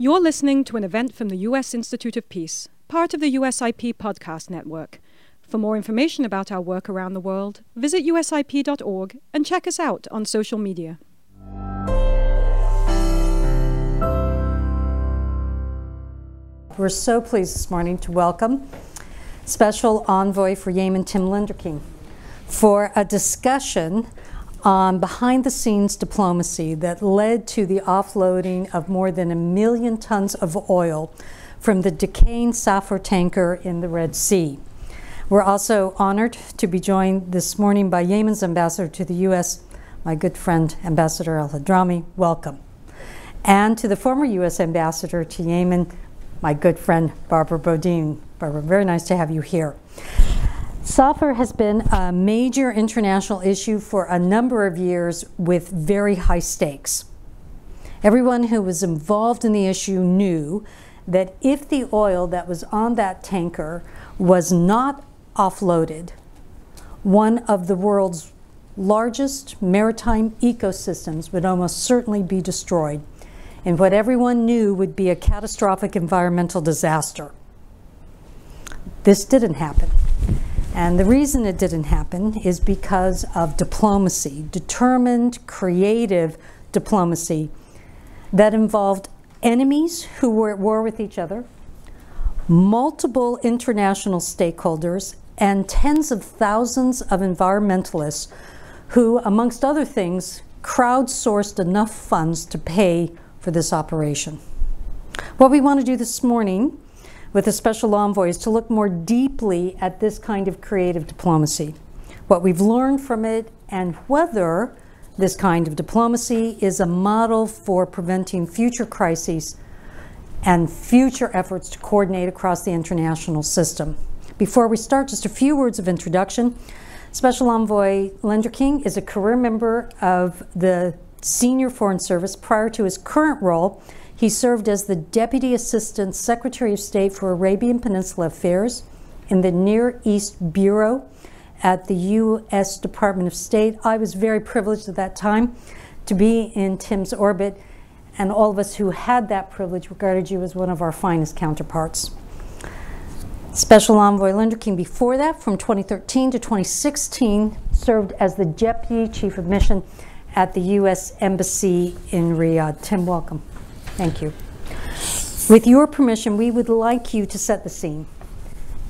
You're listening to an event from the U.S. Institute of Peace, part of the USIP podcast network. For more information about our work around the world, visit usip.org and check us out on social media. We're so pleased this morning to welcome Special Envoy for Yemen, Tim Lenderking, for a discussion Um, on behind the scenes diplomacy that led to the offloading of more than a million tons of oil from the decaying Safer tanker in the Red Sea. We're also honored to be joined this morning by Yemen's ambassador to the U.S., my good friend, Ambassador Al Hadrami. Welcome. And to the former U.S. ambassador to Yemen, my good friend, Barbara Bodine. Barbara, very nice to have you here. Safer has been a major international issue for a number of years with very high stakes. Everyone who was involved in the issue knew that if the oil that was on that tanker was not offloaded, one of the world's largest maritime ecosystems would almost certainly be destroyed in what everyone knew would be a catastrophic environmental disaster. This didn't happen. And the reason it didn't happen is because of diplomacy, determined, creative diplomacy that involved enemies who were at war with each other, multiple international stakeholders, and tens of thousands of environmentalists who, amongst other things, crowdsourced enough funds to pay for this operation. What we want to do this morning with a special envoy is to look more deeply at this kind of creative diplomacy, what we've learned from it, and whether this kind of diplomacy is a model for preventing future crises and future efforts to coordinate across the international system. Before we start, just a few words of introduction. Special Envoy Lenderking is a career member of the Senior Foreign Service prior to his current role he served as the Deputy Assistant Secretary of State for Arabian Peninsula Affairs in the Near East Bureau at the U.S. Department of State. I was very privileged at that time to be in Tim's orbit, and all of us who had that privilege regarded you as one of our finest counterparts. Special Envoy Lenderking, before that, from 2013 to 2016, served as the Deputy Chief of Mission at the U.S. Embassy in Riyadh. Tim, welcome. Thank you. With your permission, we would like you to set the scene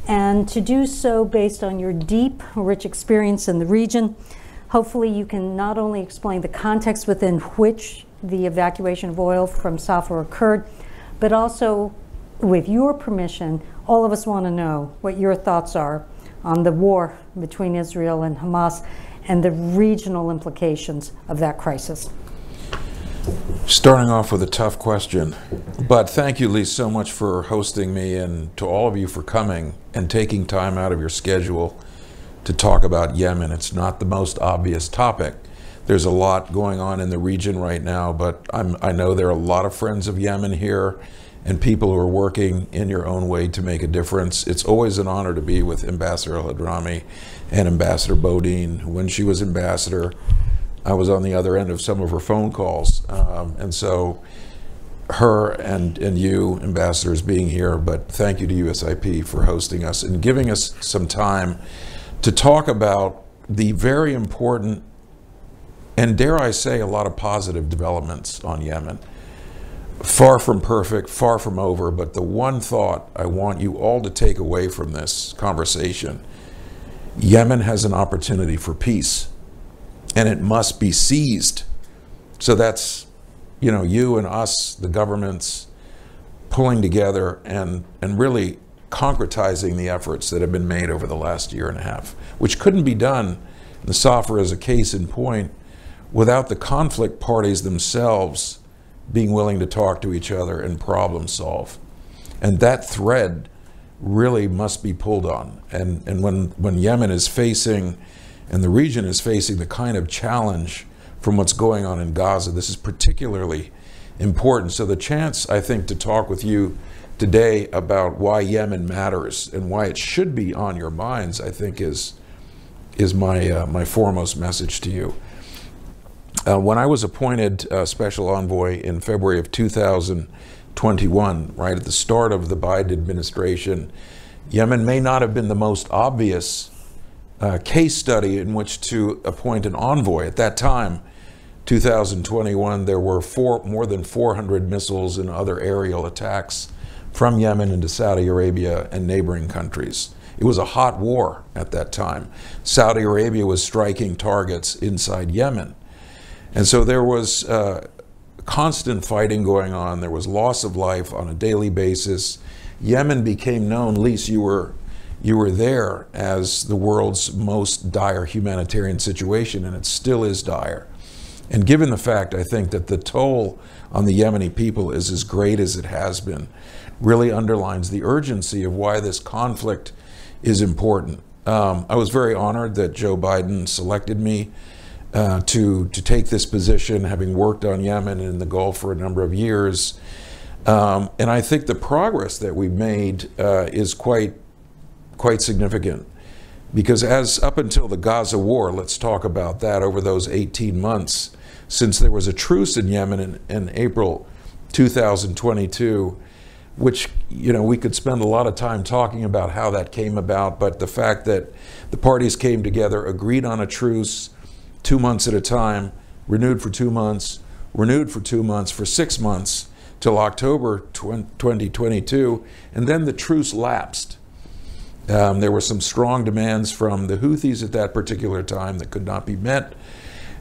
and to do so based on your deep, rich experience in the region. Hopefully, you can not only explain the context within which the evacuation of oil from Safer occurred, but also, with your permission, all of us want to know what your thoughts are on the war between Israel and Hamas and the regional implications of that crisis. Starting off with a tough question, but thank you, Lee, so much for hosting me and to all of you for coming and taking time out of your schedule to talk about Yemen. It's not the most obvious topic. There's a lot going on in the region right now, but I'm, i know there are a lot of friends of Yemen here and people who are working in your own way to make a difference. It's always an honor to be with Ambassador Hadrami and Ambassador Bodine. When she was ambassador, I was on the other end of some of her phone calls. Um, and so her and, and you, ambassadors, being here, but thank you to USIP for hosting us and giving us some time to talk about the very important and dare I say a lot of positive developments on Yemen. Far from perfect, far from over, but the one thought I want you all to take away from this conversation Yemen has an opportunity for peace and it must be seized. So that's, you know, you and us, the governments, pulling together and, and really concretizing the efforts that have been made over the last year and a half, which couldn't be done, the Safer as a case in point, without the conflict parties themselves being willing to talk to each other and problem solve. And that thread really must be pulled on. And, and when, when Yemen is facing and the region is facing the kind of challenge from what's going on in Gaza. This is particularly important. So, the chance, I think, to talk with you today about why Yemen matters and why it should be on your minds, I think, is, is my, uh, my foremost message to you. Uh, when I was appointed uh, special envoy in February of 2021, right at the start of the Biden administration, Yemen may not have been the most obvious uh, case study in which to appoint an envoy. At that time, 2021, there were four, more than 400 missiles and other aerial attacks from Yemen into Saudi Arabia and neighboring countries. It was a hot war at that time. Saudi Arabia was striking targets inside Yemen. And so there was uh, constant fighting going on. There was loss of life on a daily basis. Yemen became known, Lise, you were, you were there, as the world's most dire humanitarian situation, and it still is dire. And given the fact, I think, that the toll on the Yemeni people is as great as it has been, really underlines the urgency of why this conflict is important. Um, I was very honored that Joe Biden selected me uh, to, to take this position, having worked on Yemen and the Gulf for a number of years. Um, and I think the progress that we've made uh, is quite, quite significant. Because as up until the Gaza war, let's talk about that over those 18 months, since there was a truce in Yemen in, in April 2022, which you know we could spend a lot of time talking about how that came about but the fact that the parties came together agreed on a truce two months at a time renewed for two months renewed for two months for six months till october 2022 and then the truce lapsed um, there were some strong demands from the houthis at that particular time that could not be met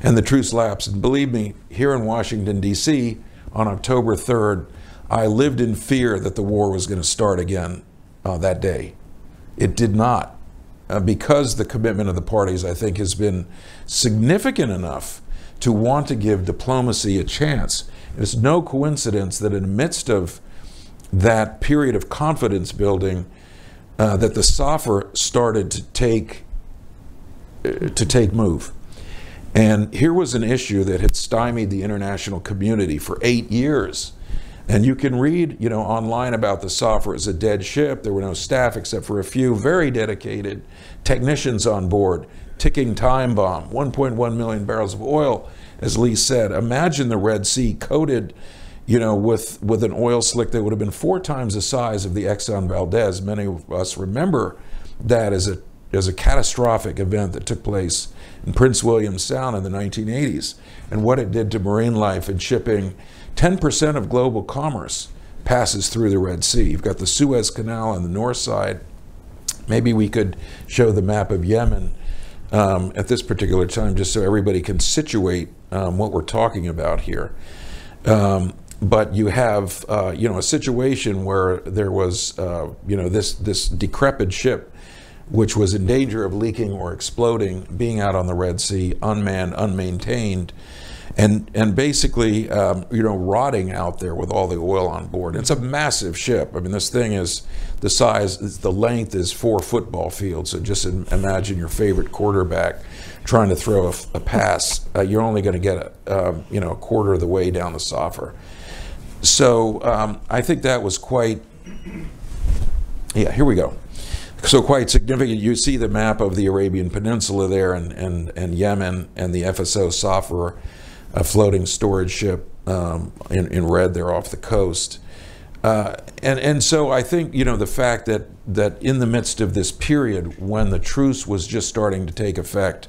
and the truce lapsed and believe me here in washington d.c on october 3rd I lived in fear that the war was going to start again uh, that day. It did not. Uh, because the commitment of the parties, I think, has been significant enough to want to give diplomacy a chance. It's no coincidence that in the midst of that period of confidence building, uh, that the Safer started to take uh, to take move. And here was an issue that had stymied the international community for eight years. And you can read, you know, online about the Safer as a dead ship. There were no staff except for a few very dedicated technicians on board, ticking time bomb, 1.1 million barrels of oil, as Lee said. Imagine the Red Sea coated, you know, with, with an oil slick that would have been four times the size of the Exxon Valdez. Many of us remember that as a, as a catastrophic event that took place in Prince William Sound in the 1980s and what it did to marine life and shipping 10% of global commerce passes through the Red Sea. You've got the Suez Canal on the north side. Maybe we could show the map of Yemen um, at this particular time just so everybody can situate um, what we're talking about here. Um, but you have, uh, you know, a situation where there was, uh, you know, this this decrepit ship, which was in danger of leaking or exploding, being out on the Red Sea, unmanned, unmaintained, and and basically um, you know rotting out there with all the oil on board. It's a massive ship. I mean, this thing is the size, the length is four football fields. So just imagine your favorite quarterback trying to throw a, a pass. Uh, you're only going to get a um, you know a quarter of the way down the Safer. So um, I think that was quite. Yeah, here we go. So quite significant. You see the map of the Arabian Peninsula there, and and, and Yemen and the FSO Safer a floating storage ship um, in, in red there off the coast. Uh, and, and so I think, you know, the fact that, that in the midst of this period when the truce was just starting to take effect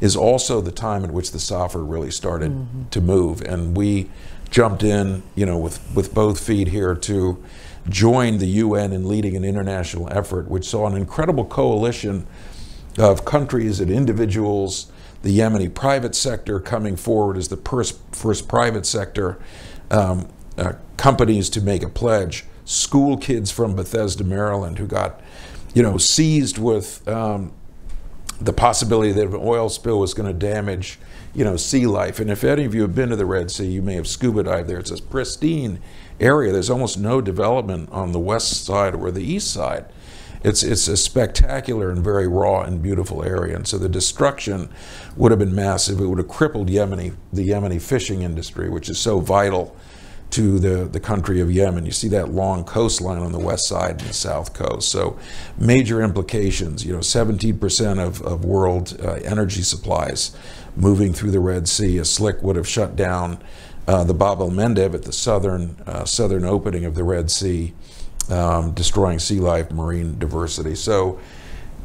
is also the time at which the Safer really started mm-hmm. to move. And we jumped in, you know, with, with both feet here to join the UN in leading an international effort, which saw an incredible coalition of countries and individuals the Yemeni private sector coming forward as the first, first private sector um, uh, companies to make a pledge. School kids from Bethesda, Maryland, who got, you know, seized with um, the possibility that an oil spill was going to damage, you know, sea life. And if any of you have been to the Red Sea, you may have scuba dived there. It's a pristine area. There's almost no development on the west side or the east side. It's, it's a spectacular and very raw and beautiful area. And so the destruction would have been massive. It would have crippled Yemeni, the Yemeni fishing industry, which is so vital to the, the country of Yemen. You see that long coastline on the west side and the south coast. So major implications, you know, 17% of, of world uh, energy supplies moving through the Red Sea. A slick would have shut down uh, the Bab el Mandeb at the southern uh, southern opening of the Red Sea, um, destroying sea life, marine diversity. So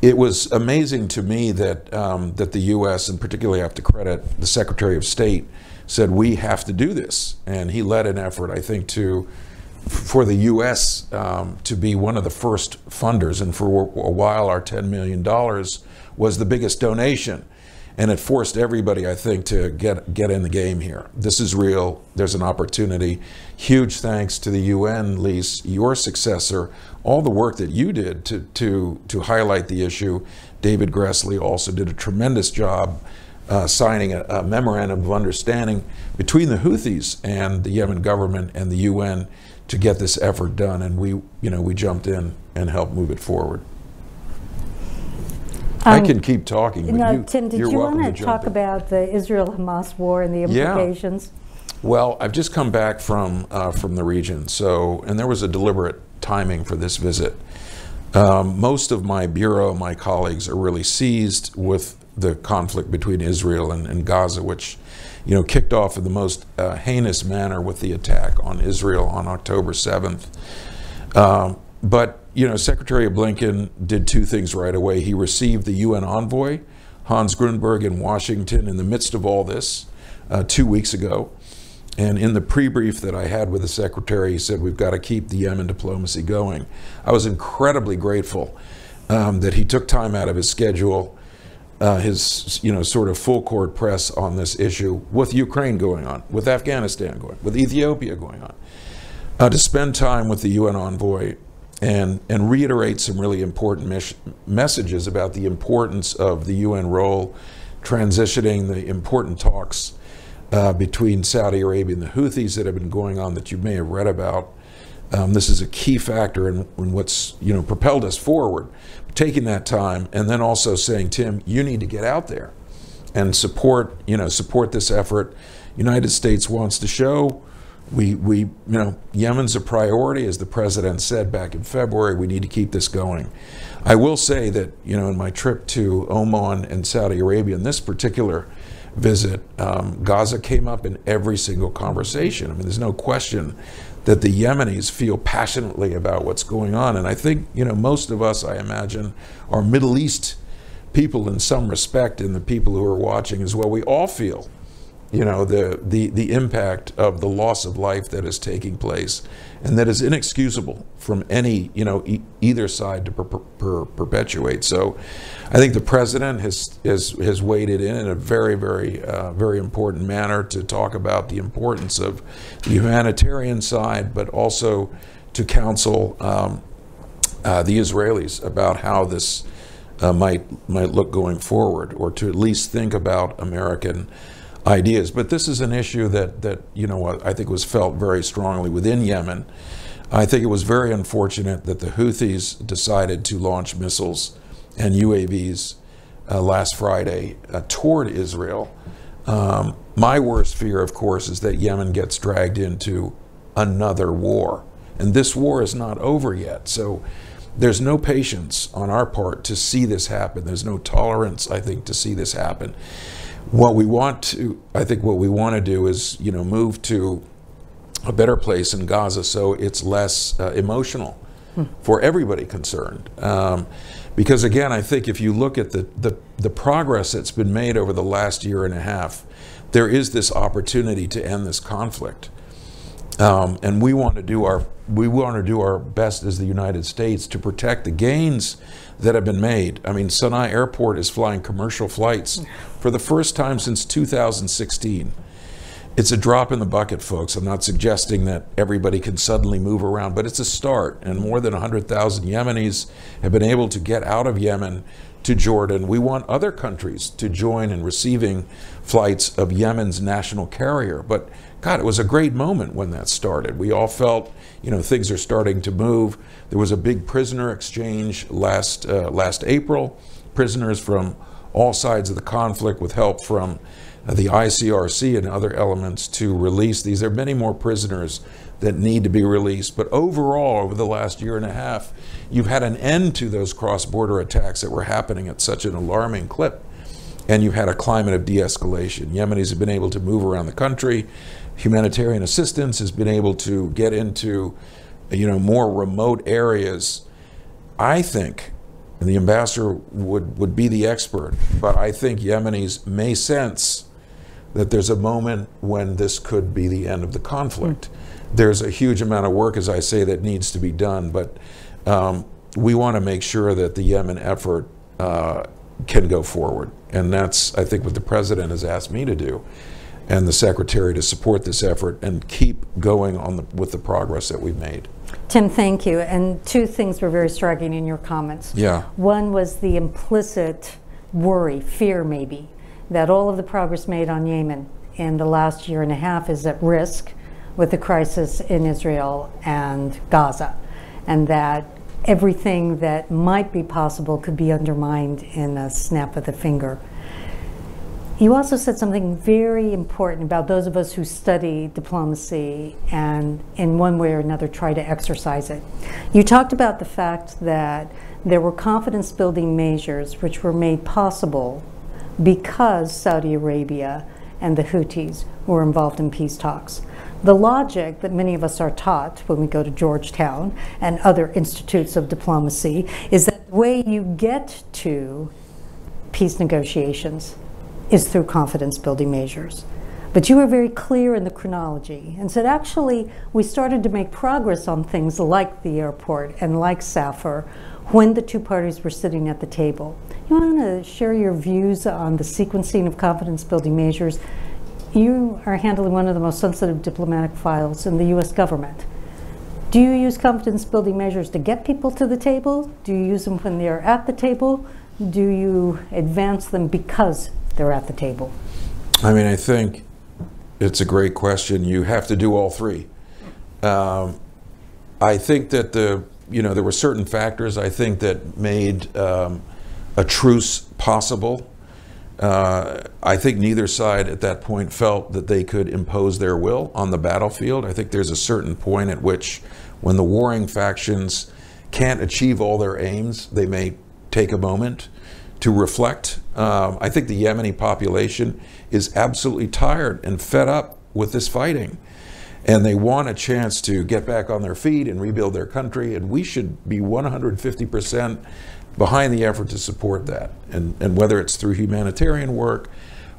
it was amazing to me that um, that the U.S. and particularly I have to credit the Secretary of State said we have to do this, and he led an effort I think to for the U.S. Um, to be one of the first funders, and for a while our $10 million was the biggest donation and it forced everybody, I think, to get get in the game here. This is real. There's an opportunity. Huge thanks to the UN, Lise, your successor, all the work that you did to to to highlight the issue. David Gressly also did a tremendous job. Uh, signing a, a memorandum of understanding between the Houthis and the Yemen government and the UN to get this effort done, and we, you know, we jumped in and helped move it forward. I Um, can keep talking, but No, you, Tim, did you're you want to talk about the Israel-Hamas war and the implications? Yeah. Well, I've just come back from uh, from the region, so and there was a deliberate timing for this visit. Um, most of my bureau, my colleagues, are really seized with the conflict between Israel and, and Gaza, which you know kicked off in the most uh, heinous manner with the attack on Israel on October seventh. Um, but you know, Secretary Blinken did two things right away. He received the UN envoy, Hans Grundberg, in Washington in the midst of all this uh, two weeks ago. And in the pre-brief that I had with the secretary, he said we've got to keep the Yemen diplomacy going. I was incredibly grateful um, that he took time out of his schedule, uh, his you know sort of full court press on this issue with Ukraine going on, with Afghanistan going, on, with Ethiopia going on, uh, to spend time with the UN envoy and and reiterate some really important mes- messages about the importance of the UN role, transitioning the important talks uh, between Saudi Arabia and the Houthis that have been going on that you may have read about. Um, this is a key factor in, in what's you know propelled us forward. Taking that time and then also saying, Tim, you need to get out there and support you know support this effort. United States wants to show we we you know Yemen's a priority, as the president said back in February. We need to keep this going. I will say that you know in my trip to Oman and Saudi Arabia, in this particular visit, um, Gaza came up in every single conversation. I mean, there's no question that the Yemenis feel passionately about what's going on, and I think you know most of us, I imagine, are Middle East people in some respect, and the people who are watching as well. We all feel you know the, the the impact of the loss of life that is taking place and that is inexcusable from any you know e- either side to per- per- perpetuate. So i think the president has has has waded in in a very very uh, very important manner to talk about the importance of the humanitarian side but also to counsel um, uh, the israelis about how this uh, might might look going forward or to at least think about american ideas. But this is an issue that, that you know, I think was felt very strongly within Yemen. I think it was very unfortunate that the Houthis decided to launch missiles and UAVs uh, last Friday uh, toward Israel. Um, my worst fear, of course, is that Yemen gets dragged into another war. And this war is not over yet. So there's no patience on our part to see this happen. There's no tolerance, I think, to see this happen what we want to i think what we want to do is you know move to a better place in gaza so it's less uh, emotional for everybody concerned. Um, because again i think if you look at the, the the progress that's been made over the last year and a half there is this opportunity to end this conflict um, and we want to do our we want to do our best as the United States to protect the gains that have been made. I mean, Sana'a Airport is flying commercial flights for the first time since 2016. It's a drop in the bucket, folks. I'm not suggesting that everybody can suddenly move around, but it's a start. And more than 100,000 Yemenis have been able to get out of Yemen to Jordan. We want other countries to join in receiving flights of Yemen's national carrier. But God, it was a great moment when that started. We all felt, you know, things are starting to move. There was a big prisoner exchange last uh, last April. Prisoners from all sides of the conflict, with help from uh, the ICRC and other elements, to release these. There are many more prisoners that need to be released. But overall, over the last year and a half, you've had an end to those cross-border attacks that were happening at such an alarming clip. and you've had a climate of de escalation. Yemenis have been able to move around the country. Humanitarian assistance has been able to get into you know, more remote areas. I think, and the ambassador would, would be the expert, but I think Yemenis may sense that there's a moment when this could be the end of the conflict. Mm. There's a huge amount of work, as I say, that needs to be done, but um, we want to make sure that the Yemen effort uh, can go forward. And that's, I think, what the president has asked me to do and the secretary to support this effort and keep going on the, with the progress that we've made. Tim, thank you. And two things were very striking in your comments. Yeah. One was the implicit worry, fear maybe, that all of the progress made on Yemen in the last year and a half is at risk with the crisis in Israel and Gaza, and that everything that might be possible could be undermined in a snap of the finger. You also said something very important about those of us who study diplomacy and, in one way or another, try to exercise it. You talked about the fact that there were confidence building measures which were made possible because Saudi Arabia and the Houthis were involved in peace talks. The logic that many of us are taught when we go to Georgetown and other institutes of diplomacy is that the way you get to peace negotiations is through confidence building measures. But you were very clear in the chronology and said actually we started to make progress on things like the airport and like Safer when the two parties were sitting at the table. You want to share your views on the sequencing of confidence building measures? You are handling one of the most sensitive diplomatic files in the US government. Do you use confidence building measures to get people to the table? Do you use them when they're at the table? Do you advance them because they're at the table? I mean, I think it's a great question. You have to do all three. Um, I think that the you know there were certain factors I think that made um, a truce possible. Uh, I think neither side at that point felt that they could impose their will on the battlefield. I think there's a certain point at which, when the warring factions can't achieve all their aims, they may take a moment to reflect. Um, I think the Yemeni population is absolutely tired and fed up with this fighting. And they want a chance to get back on their feet and rebuild their country. And we should be 150% behind the effort to support that. And, and whether it's through humanitarian work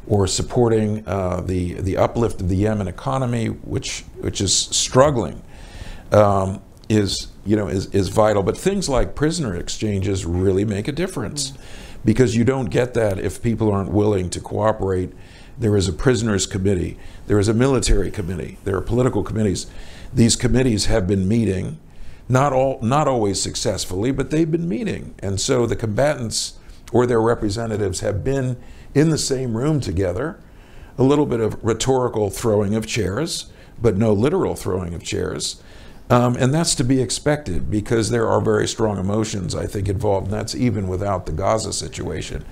or supporting uh, the, the uplift of the Yemen economy, which, which is struggling, um, is, you know, is, is vital. But things like prisoner exchanges really make a difference. Mm because you don't get that if people aren't willing to cooperate. There is a prisoners committee, there is a military committee, there are political committees. These committees have been meeting, not all, not always successfully, but they've been meeting, and so the combatants or their representatives have been in the same room together. A little bit of rhetorical throwing of chairs, but no literal throwing of chairs. Um, and that's to be expected because there are very strong emotions, I think, involved, and that's even without the Gaza situation.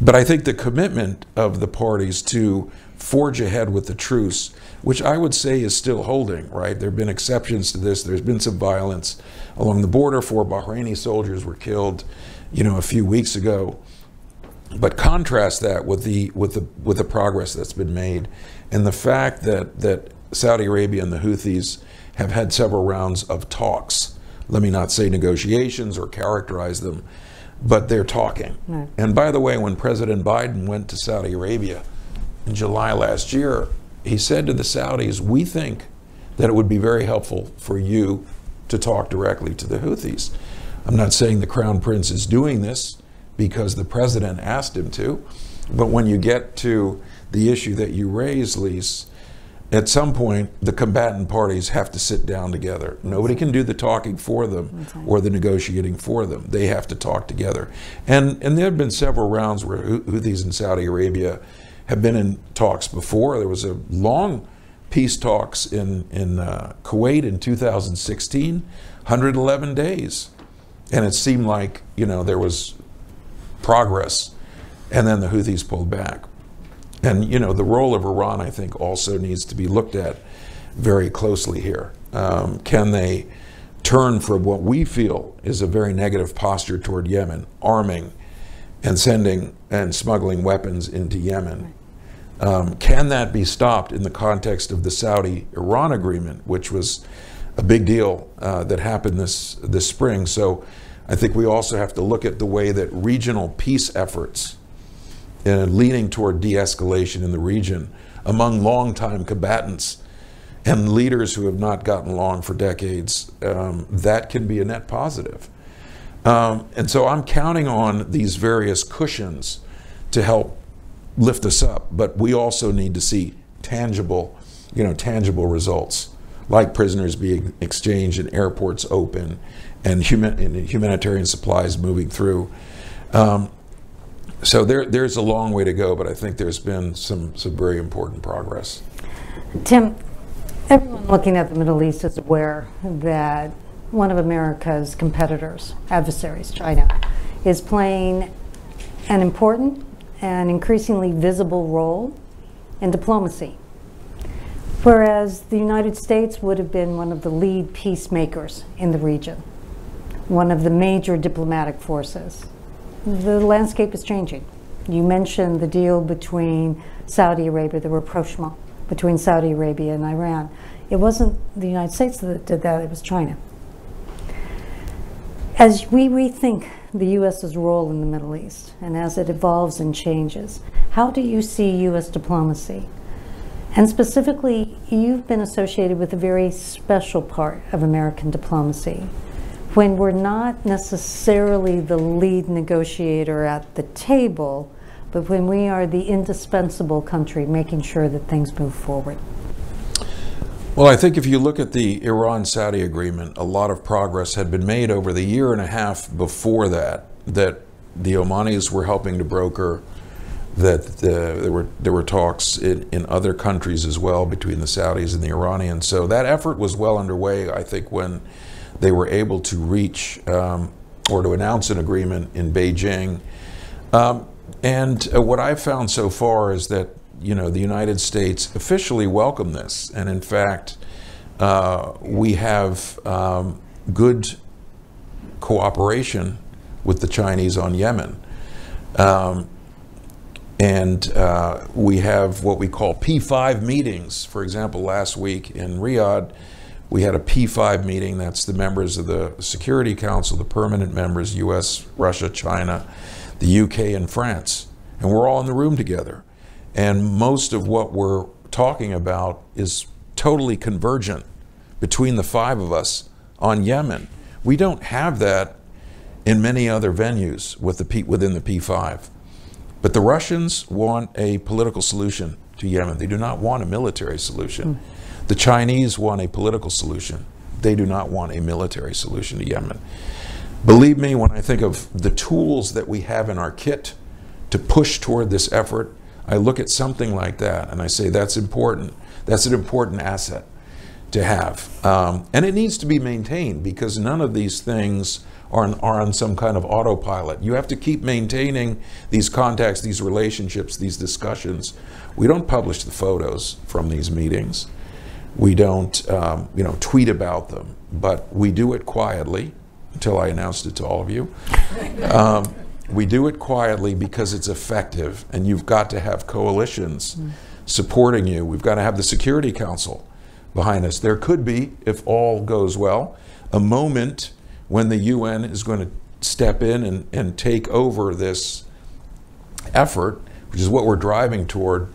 But I think the commitment of the parties to forge ahead with the truce, which I would say is still holding, right? There have been exceptions to this. There's been some violence along the border. Four Bahraini soldiers were killed, you know, a few weeks ago. But contrast that with the with the with the progress that's been made, and the fact that that Saudi Arabia and the Houthis have had several rounds of talks. Let me not say negotiations or characterize them, but they're talking. Right. And by the way, when President Biden went to Saudi Arabia in July last year, he said to the Saudis, We think that it would be very helpful for you to talk directly to the Houthis. I'm not saying the Crown Prince is doing this because the president asked him to, but when you get to the issue that you raise, Lise, at some point, the combatant parties have to sit down together. Nobody can do the talking for them or the negotiating for them. They have to talk together. And, and there have been several rounds where Houthis in Saudi Arabia have been in talks before. There was a long peace talks in, in uh, Kuwait in 2016, 111 days. And it seemed like, you know, there was progress. And then the Houthis pulled back. And you know, the role of Iran, I think, also needs to be looked at very closely here. Um, can they turn from what we feel is a very negative posture toward Yemen, arming and sending and smuggling weapons into Yemen. Um, can that be stopped in the context of the Saudi Iran agreement, which was a big deal uh, that happened this, this spring? So I think we also have to look at the way that regional peace efforts uh, leaning toward de escalation in the region among longtime combatants and leaders who have not gotten along for decades, um, that can be a net positive. Um, and so I'm counting on these various cushions to help lift us up, but we also need to see tangible, you know, tangible results, like prisoners being exchanged and airports open, and, human, and humanitarian supplies moving through. Um, so there, there's a long way to go, but I think there's been some, some very important progress. Tim, everyone looking at the Middle East is aware that one of America's competitors, adversaries, China, is playing an important and increasingly visible role in diplomacy. Whereas the United States would have been one of the lead peacemakers in the region, one of the major diplomatic forces. The landscape is changing. You mentioned the deal between Saudi Arabia, the rapprochement between Saudi Arabia and Iran. It wasn't the United States that did that, it was China. As we rethink the U.S.'s role in the Middle East and as it evolves and changes, how do you see U.S. diplomacy? And specifically, you've been associated with a very special part of American diplomacy when we're not necessarily the lead negotiator at the table, but when we are the indispensable country making sure that things move forward. Well, I think if you look at the Iran Saudi agreement, a lot of progress had been made over the year and a half before that, that the Omanis were helping to broker, that the, there, were, there were talks in, in other countries as well between the Saudis and the Iranians. So that effort was well underway, I think, when they were able to reach um, or to announce an agreement in Beijing. Um, and uh, what I've found so far is that you know, the United States officially welcomed this. And in fact, uh, we have um, good cooperation with the Chinese on Yemen. Um, and uh, we have what we call P5 meetings. For example, last week in Riyadh, we had a P5 meeting. That's the members of the Security Council, the permanent members, US, Russia, China, the UK, and France. And we're all in the room together. And most of what we're talking about is totally convergent between the five of us on Yemen. We don't have that in many other venues with the P, within the P5. But the Russians want a political solution to Yemen. They do not want a military solution. Mm. The Chinese want a political solution. They do not want a military solution to Yemen. Believe me, when I think of the tools that we have in our kit to push toward this effort, I look at something like that and I say that's important. That's an important asset to have. Um, and it needs to be maintained because none of these things are are on some kind of autopilot. You have to keep maintaining these contacts, these relationships, these discussions. We don't publish the photos from these meetings. We don't, um, you know, tweet about them, but we do it quietly until I announced it to all of you. Um, we do it quietly because it's effective, and you've got to have coalitions supporting you. We've got to have the Security Council behind us. There could be, if all goes well, a moment when the UN is going to step in and, and take over this effort, which is what we're driving toward,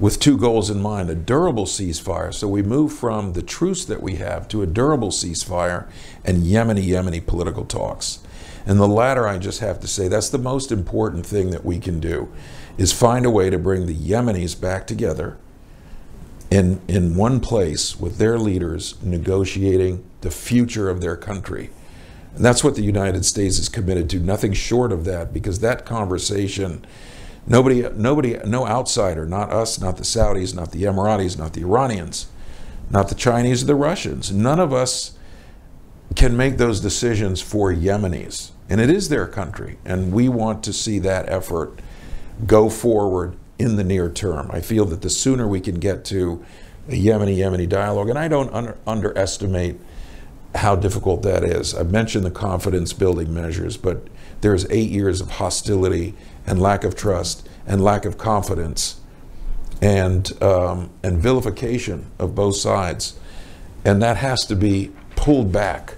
with two goals in mind a durable ceasefire. So we move from the truce that we have to a durable ceasefire and Yemeni Yemeni political talks. And the latter, I just have to say, that's the most important thing that we can do, is find a way to bring the Yemenis back together in, in one place with their leaders negotiating the future of their country. And that's what the United States is committed to, nothing short of that, because that conversation, nobody, nobody, no outsider, not us, not the Saudis, not the Emiratis, not the Iranians, not the Chinese or the Russians, none of us can make those decisions for Yemenis. And it is their country. And we want to see that effort go forward in the near term. I feel that the sooner we can get to a Yemeni Yemeni dialogue, and I don't under, underestimate how difficult that is. I mentioned the confidence building measures, but there's eight years of hostility and lack of trust and lack of confidence and um, and vilification of both sides, and that has to be pulled back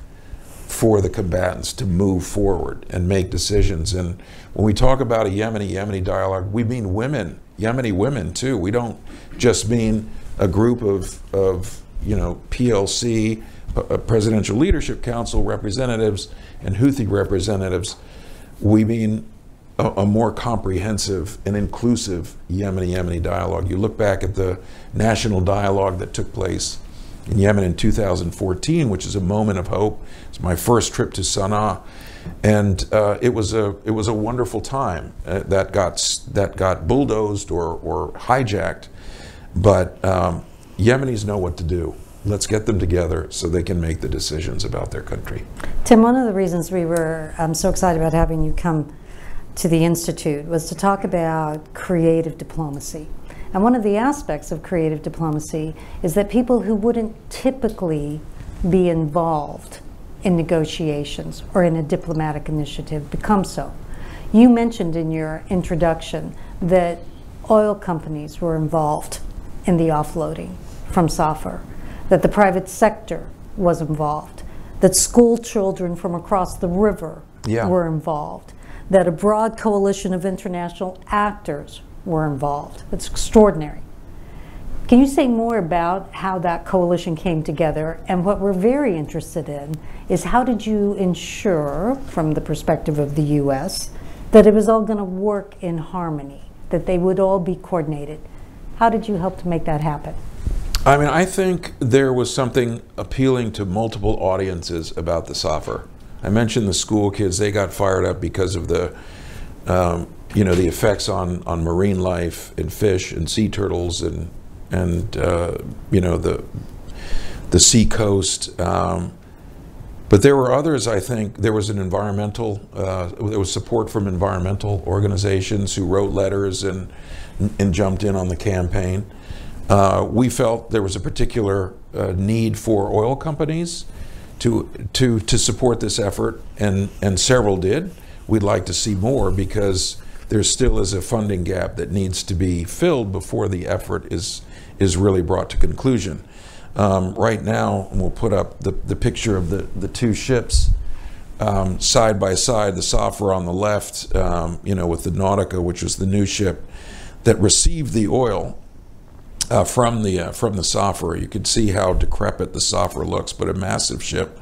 for the combatants to move forward and make decisions. And when we talk about a Yemeni Yemeni dialogue, we mean women, Yemeni women too. We don't just mean a group of of you know PLC, Presidential Leadership Council representatives and Houthi representatives. We mean a, a, more comprehensive and inclusive Yemeni Yemeni dialogue. You look back at the national dialogue that took place in Yemen in 2014, which is a moment of hope. It's my first trip to Sana'a, and uh, it was a it was a wonderful time uh, that got that got bulldozed or or hijacked, but um, Yemenis know what to do. Let's get them together so they can make the decisions about their country. Tim, one of the reasons we were um, so excited about having you come to the Institute was to talk about creative diplomacy. And one of the aspects of creative diplomacy is that people who wouldn't typically be involved in negotiations or in a diplomatic initiative become so. You mentioned in your introduction that oil companies were involved in the offloading from Safer, that the private sector was involved, that school children from across the river yeah. were involved, that a broad coalition of international actors were involved. It's extraordinary. Can you say more about how that coalition came together? And what we're very interested in is how did you ensure, from the perspective of the US, that it was all going to work in harmony, that they would all be coordinated? How did you help to make that happen? I mean, I think there was something appealing to multiple audiences about the Safer. I mentioned the school kids, they got fired up because of the um, you know the effects on, on marine life and fish and sea turtles and and uh, you know the the sea coast. Um, but there were others. I think there was an environmental. Uh, there was support from environmental organizations who wrote letters and and jumped in on the campaign. Uh, we felt there was a particular uh, need for oil companies to to to support this effort, and and several did. We'd like to see more because there still is a funding gap that needs to be filled before the effort is is really brought to conclusion. Um, right now, we'll put up the, the picture of the, the two ships um, side by side, the Safer on the left, um, you know, with the Nautica, which was the new ship that received the oil uh, from the uh, from the Safer. You can see how decrepit the Safer looks, but a massive ship,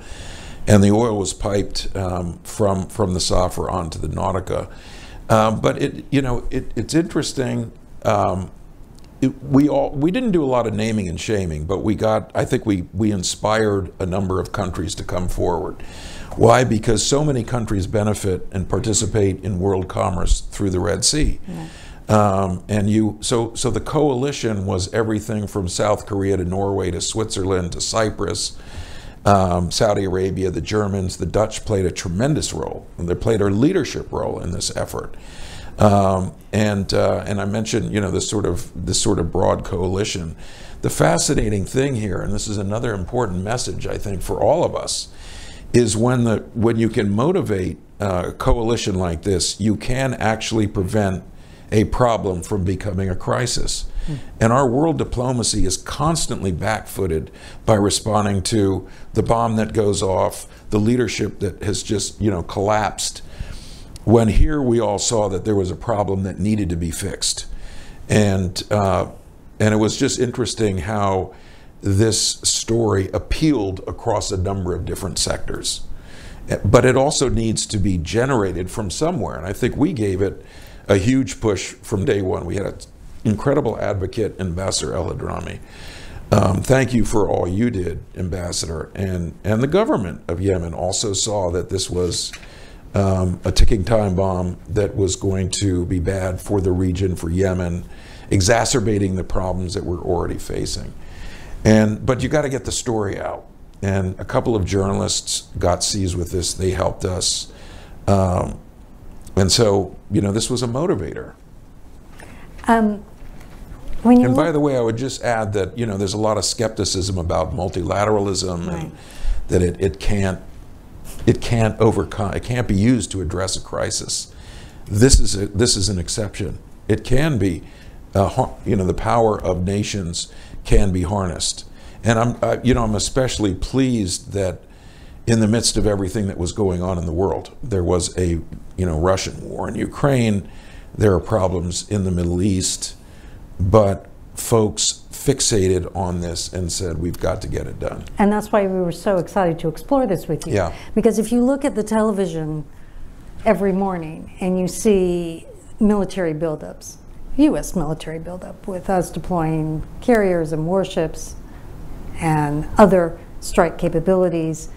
and the oil was piped um, from from the Safer onto the Nautica. Um, but it, you know, it, it's interesting. Um, it, we all we didn't do a lot of naming and shaming, but we got. I think we we inspired a number of countries to come forward. Why? Because so many countries benefit and participate in world commerce through the Red Sea. Yeah. Um, and you, so so the coalition was everything from South Korea to Norway to Switzerland to Cyprus um, Saudi Arabia, the Germans, the Dutch played a tremendous role, they played a leadership role in this effort. Um, and uh, and I mentioned, you know, this sort of this sort of broad coalition. The fascinating thing here, and this is another important message I think for all of us, is when the when you can motivate a coalition like this, you can actually prevent a problem from becoming a crisis. Mm. And our world diplomacy is constantly backfooted by responding to the bomb that goes off, the leadership that has just, you know, collapsed. When here we all saw that there was a problem that needed to be fixed. And, uh, and it was just interesting how this story appealed across a number of different sectors. But it also needs to be generated from somewhere. And I think we gave it a huge push from day one. We had an incredible advocate, Ambassador El Hadrami. Um, thank you for all you did, Ambassador. And, and the government of Yemen also saw that this was um, a ticking time bomb that was going to be bad for the region, for Yemen, exacerbating the problems that we're already facing. And, but you got to get the story out. And a couple of journalists got seized with this. They helped us. Um, and so, you know, this was a motivator. Um, when you and by the way, I would just add that, you know, there's a lot of skepticism about multilateralism right. and that it, it can't it can't overcome it can't be used to address a crisis. This is a, this is an exception. It can be, uh, you know, the power of nations can be harnessed, and I'm uh, you know I'm especially pleased that in the midst of everything that was going on in the world, there was a you know Russian war in Ukraine. There are problems in the Middle East, but folks fixated on this and said, we've got to get it done. And that's why we were so excited to explore this with you. Yeah. Because if you look at the television every morning and you see military buildups, U.S. military buildup, with us deploying carriers and warships and other strike capabilities,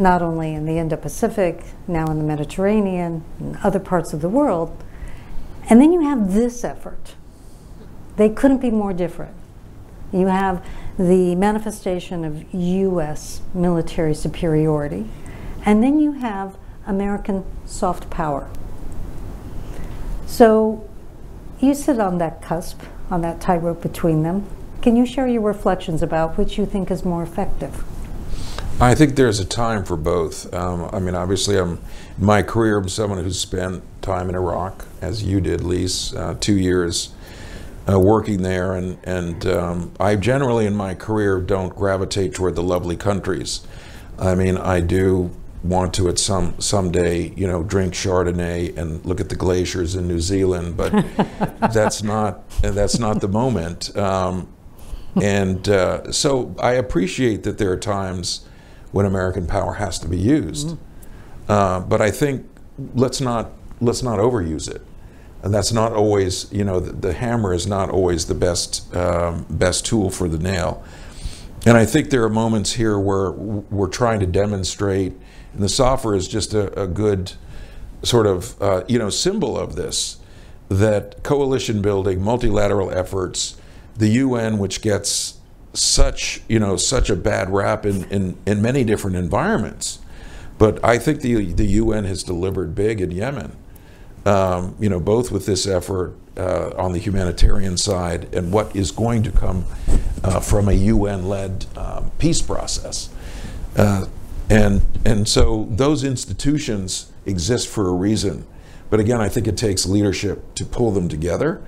not only in the Indo Pacific, now in the Mediterranean, and other parts of the world. And then you have this effort. They couldn't be more different. You have the manifestation of U.S. military superiority, and then you have American soft power. So you sit on that cusp, on that tightrope between them. Can you share your reflections about which you think is more effective? I think there's a time for both. Um, I mean, obviously, I'm in my career. I'm someone who's spent time in Iraq, as you did, Lise, uh, two years uh, working there, and and um, I generally in my career don't gravitate toward the lovely countries. I mean, I do want to at some someday, you know, drink Chardonnay and look at the glaciers in New Zealand, but that's not that's not the moment. Um, and uh, so I appreciate that there are times when American power has to be used, mm-hmm. uh, but I think let's not let's not overuse it. And that's not always you know the, the hammer is not always the best um, best tool for the nail. And i think there are moments here where we're trying to demonstrate and the Safer is just a, a good sort of uh, you know symbol of this that coalition building multilateral efforts the un which gets such you know such a bad rap in, in, in many different environments but i think the, the un has delivered big in yemen um, you know, both with this effort uh, on the humanitarian side and what is going to come uh, from a UN-led um, peace process. Uh, and, and so those institutions exist for a reason. But again, I think it takes leadership to pull them together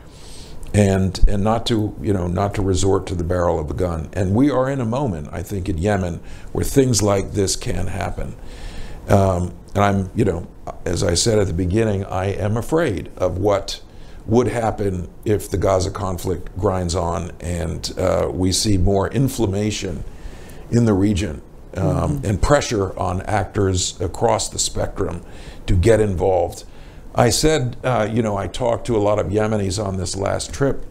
and, and not, to, you know, not to resort to the barrel of a gun. And we are in a moment, I think, in Yemen where things like this can happen. Um, and I'm, you know, as I said at the beginning, I am afraid of what would happen if the Gaza conflict grinds on and uh, we see more inflammation in the region um, mm-hmm. and pressure on actors across the spectrum to get involved. I said, uh, you know, I talked to a lot of Yemenis on this last trip,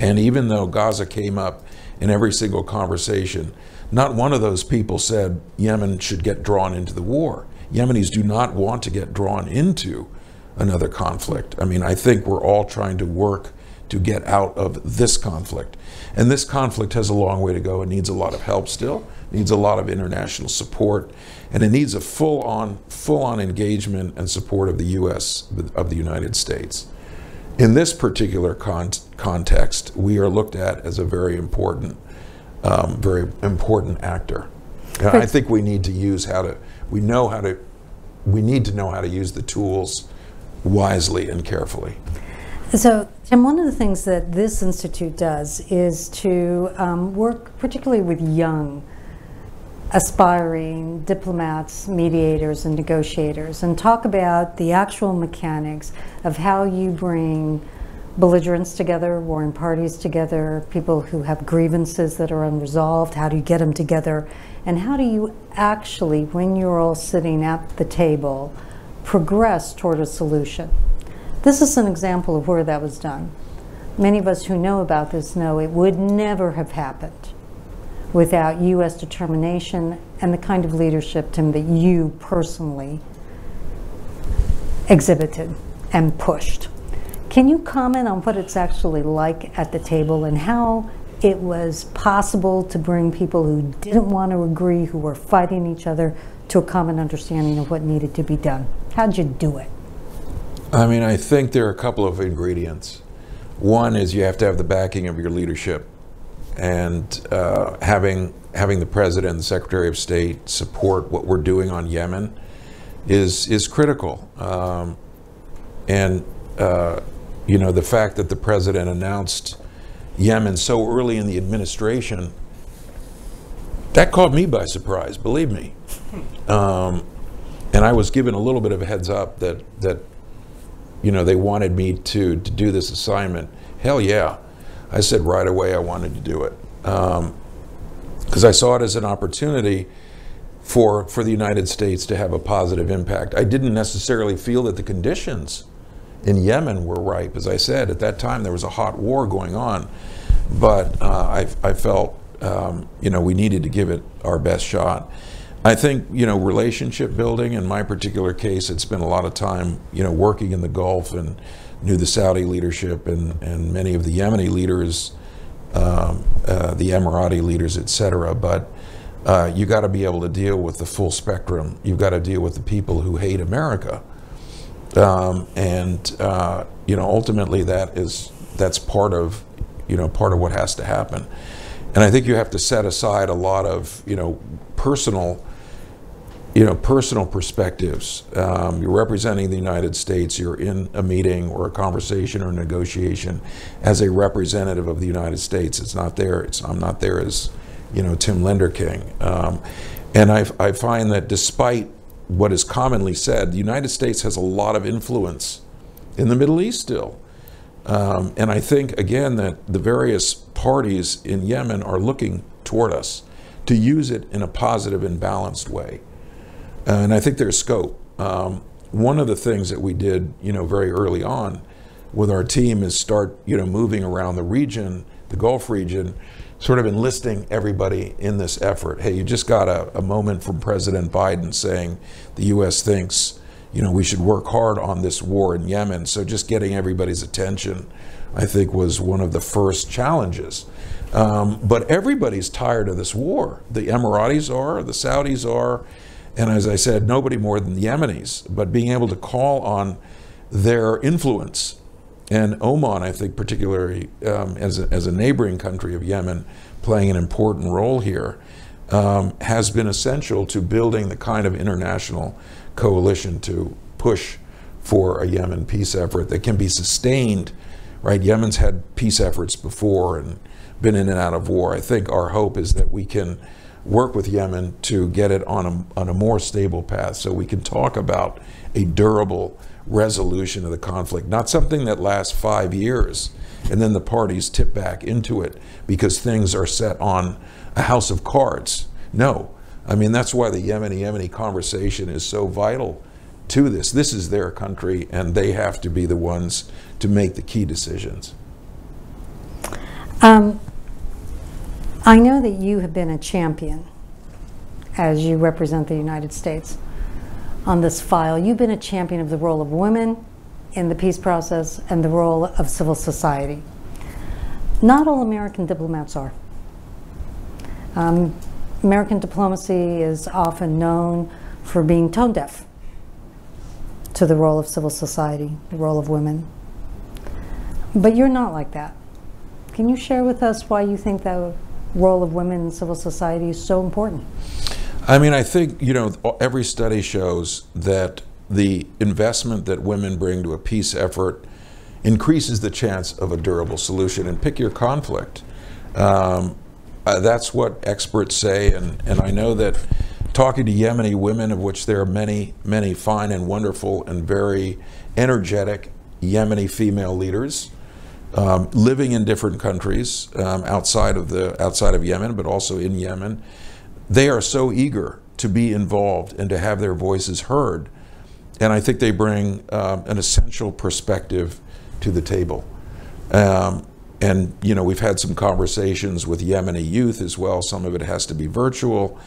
and even though Gaza came up in every single conversation, not one of those people said Yemen should get drawn into the war. Yemenis do not want to get drawn into another conflict. I mean, I think we're all trying to work to get out of this conflict. And this conflict has a long way to go. It needs a lot of help still, needs a lot of international support, and it needs a full-on full-on engagement and support of the US of the United States. In this particular con- context, we are looked at as a very important um, very important actor. I think we need to use how to we know how to, we need to know how to use the tools wisely and carefully. So, Tim, one of the things that this institute does is to um, work particularly with young, aspiring diplomats, mediators, and negotiators, and talk about the actual mechanics of how you bring belligerents together, warring parties together, people who have grievances that are unresolved. How do you get them together and how do you actually, when you're all sitting at the table, progress toward a solution? This is an example of where that was done. Many of us who know about this know it would never have happened without U.S. determination and the kind of leadership, Tim, that you personally exhibited and pushed. Can you comment on what it's actually like at the table and how it was possible to bring people who didn't want to agree, who were fighting each other, to a common understanding of what needed to be done. How'd you do it? I mean, I think there are a couple of ingredients. One is you have to have the backing of your leadership and uh, having having the president and the secretary of state support what we're doing on Yemen is is critical. Um, and uh, you know the fact that the president announced Yemen so early in the administration that caught me by surprise. Believe me. Um, and I was given a little bit of a heads up that that you know they wanted me to to do this assignment. Hell yeah, I said right away I wanted to do it because um, I saw it as an opportunity for for the United States to have a positive impact. I didn't necessarily feel that the conditions in Yemen were ripe. As I said, at that time there was a hot war going on, but uh, I, I felt um, you know we needed to give it our best shot. I think you know relationship building. In my particular case, it's been a lot of time you know working in the Gulf and knew the Saudi leadership and and many of the Yemeni leaders, um, uh, the Emirati leaders, etc. But uh, you got to be able to deal with the full spectrum. You've got to deal with the people who hate America, um, and uh, you know ultimately that is that's part of you know part of what has to happen. And I think you have to set aside a lot of you know personal you know, personal perspectives. Um, you're representing the United States. You're in a meeting or a conversation or a negotiation as a representative of the United States. It's not there. It's I'm not there as, you know, Tim Lenderking. Um, and I, I find that despite what is commonly said, the United States has a lot of influence in the Middle East still. Um, and I think again that the various parties in Yemen are looking toward us to use it in a positive and balanced way. Uh, and I think there's scope. Um, one of the things that we did, you know, very early on with our team is start, you know, moving around the region, the Gulf region, sort of enlisting everybody in this effort. Hey, you just got a, a moment from President Biden saying the U.S. thinks, you know, we should work hard on this war in Yemen. So just getting everybody's attention, I think, was one of the first challenges. Um, but everybody's tired of this war. The Emiratis are, the Saudis are, and as I said, nobody more than the Yemenis, but being able to call on their influence. And Oman, I think, particularly um, as, a, as a neighboring country of Yemen, playing an important role here, um, has been essential to building the kind of international coalition to push for a Yemen peace effort that can be sustained. Right, Yemen's had peace efforts before and been in and out of war. I think our hope is that we can work with Yemen to get it on a, on a more stable path so we can talk about a durable resolution of the conflict, not something that lasts five years and then the parties tip back into it because things are set on a house of cards. No. I mean, that's why the Yemeni Yemeni conversation is so vital to this. This is their country, and they have to be the ones to make the key decisions. Um, I know that you have been a champion as you represent the United States on this file. You've been a champion of the role of women in the peace process and the role of civil society. Not all American diplomats are. Um, American diplomacy is often known for being tone deaf to the role of civil society, the role of women. But you're not like that. Can you share with us why you think that role of women in civil society is so important? I mean, I think, you know, every study shows that the investment that women bring to a peace effort increases the chance of a durable solution. And pick your conflict. Um, uh, that's what experts say. And, and I know that talking to Yemeni women, of which there are many, many fine and wonderful and very energetic Yemeni female leaders, um, living in different countries um, outside of the outside of Yemen, but also in Yemen, they are so eager to be involved and to have their voices heard, and I think they bring um, an essential perspective to the table. Um, and you know, we've had some conversations with Yemeni youth as well. Some of it has to be virtual.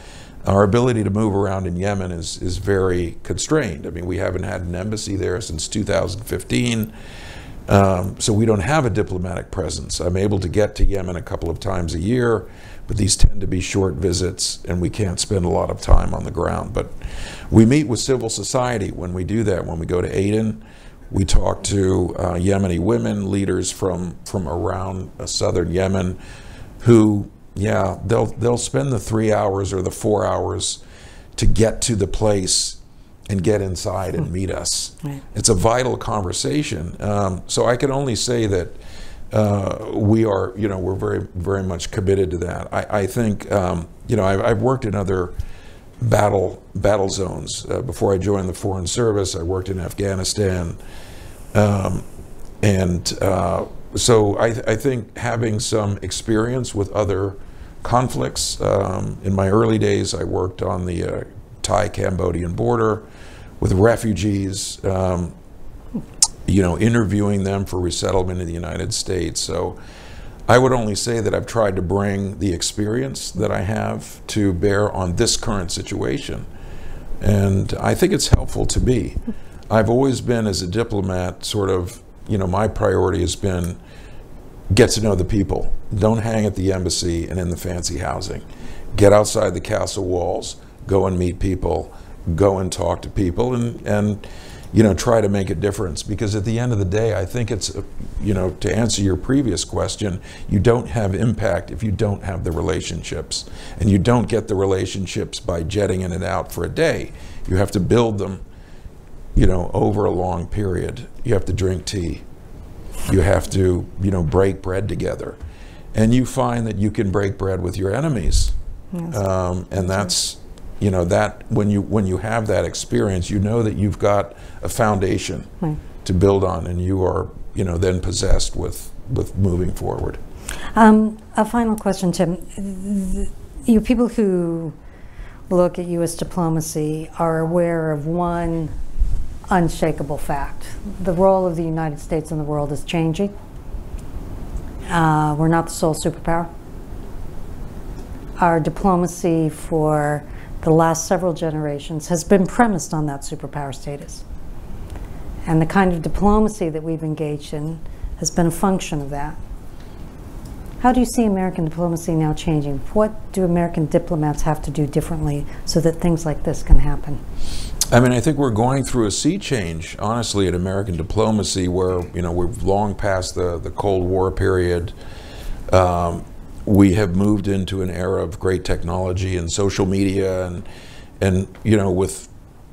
Our ability to move around in Yemen is is very constrained. I mean, we haven't had an embassy there since 2015. Um, so we don't have a diplomatic presence. I'm able to get to Yemen a couple of times a year, but these tend to be short visits and we can't spend a lot of time on the ground. But we meet with civil society when we do that. When we go to Aden, we talk to uh, Yemeni women, leaders from, from around uh, southern Yemen, who yeah, they'll they'll spend the three hours or the four hours to get to the place and get inside and meet us. Right. It's a vital conversation. Um, so I can only say that uh, we are, you know, we're very very much committed to that. I, I think, um, you know, I've, I've worked in other battle battle zones uh, before I joined the Foreign Service. I worked in Afghanistan. Um, and uh, so I, I think having some experience with other conflicts. Um, in my early days, I worked on the uh, Thai Cambodian border with refugees, um, you know, interviewing them for resettlement in the United States. So I would only say that I've tried to bring the experience that I have to bear on this current situation. And I think it's helpful to me. I've always been, as a diplomat, sort of, you know, my priority has been get to know the people. Don't hang at the embassy and in the fancy housing. Get outside the castle walls, go and meet people, go and talk to people, and, and you know, try to make a difference. Because at the end of the day, I think it's, you know, to answer your previous question, you don't have impact if you don't have the relationships. And you don't get the relationships by jetting in and out for a day. You have to build them, you know, over a long period. You have to drink tea you have to, you know, break bread together. And you find that you can break bread with your enemies. Yes. Um, and that's, you know, that when you when you have that experience, you know that you've got a foundation Right. to build on, and you are, you know, then possessed with with moving forward. Um, a final question, Tim. You people who look at U.S. diplomacy are aware of one unshakable fact: the role of the United States in the world is changing. Uh, we're not the sole superpower. Our diplomacy for the last several generations has been premised on that superpower status. And the kind of diplomacy that we've engaged in has been a function of that. How do you see American diplomacy now changing? What do American diplomats have to do differently so that things like this can happen? I mean, I think we're going through a sea change, honestly, in American diplomacy, where you know we've long past the the Cold War period. Um, we have moved into an era of great technology and social media, and and you know with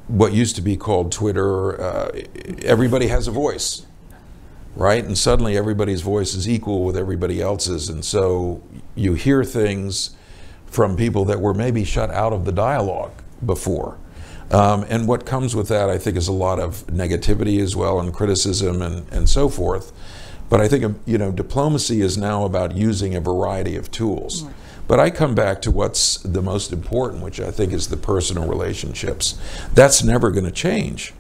what used to be called Twitter, uh, everybody has a voice, right? And suddenly everybody's voice is equal with everybody else's, and so you hear things from people that were maybe shut out of the dialogue before. Um, and what comes with that, I think, is a lot of negativity as well and criticism and, and so forth. But I think, um, you know, diplomacy is now about using a variety of tools. But I come back to what's the most important, which I think is the personal relationships. That's never going to change.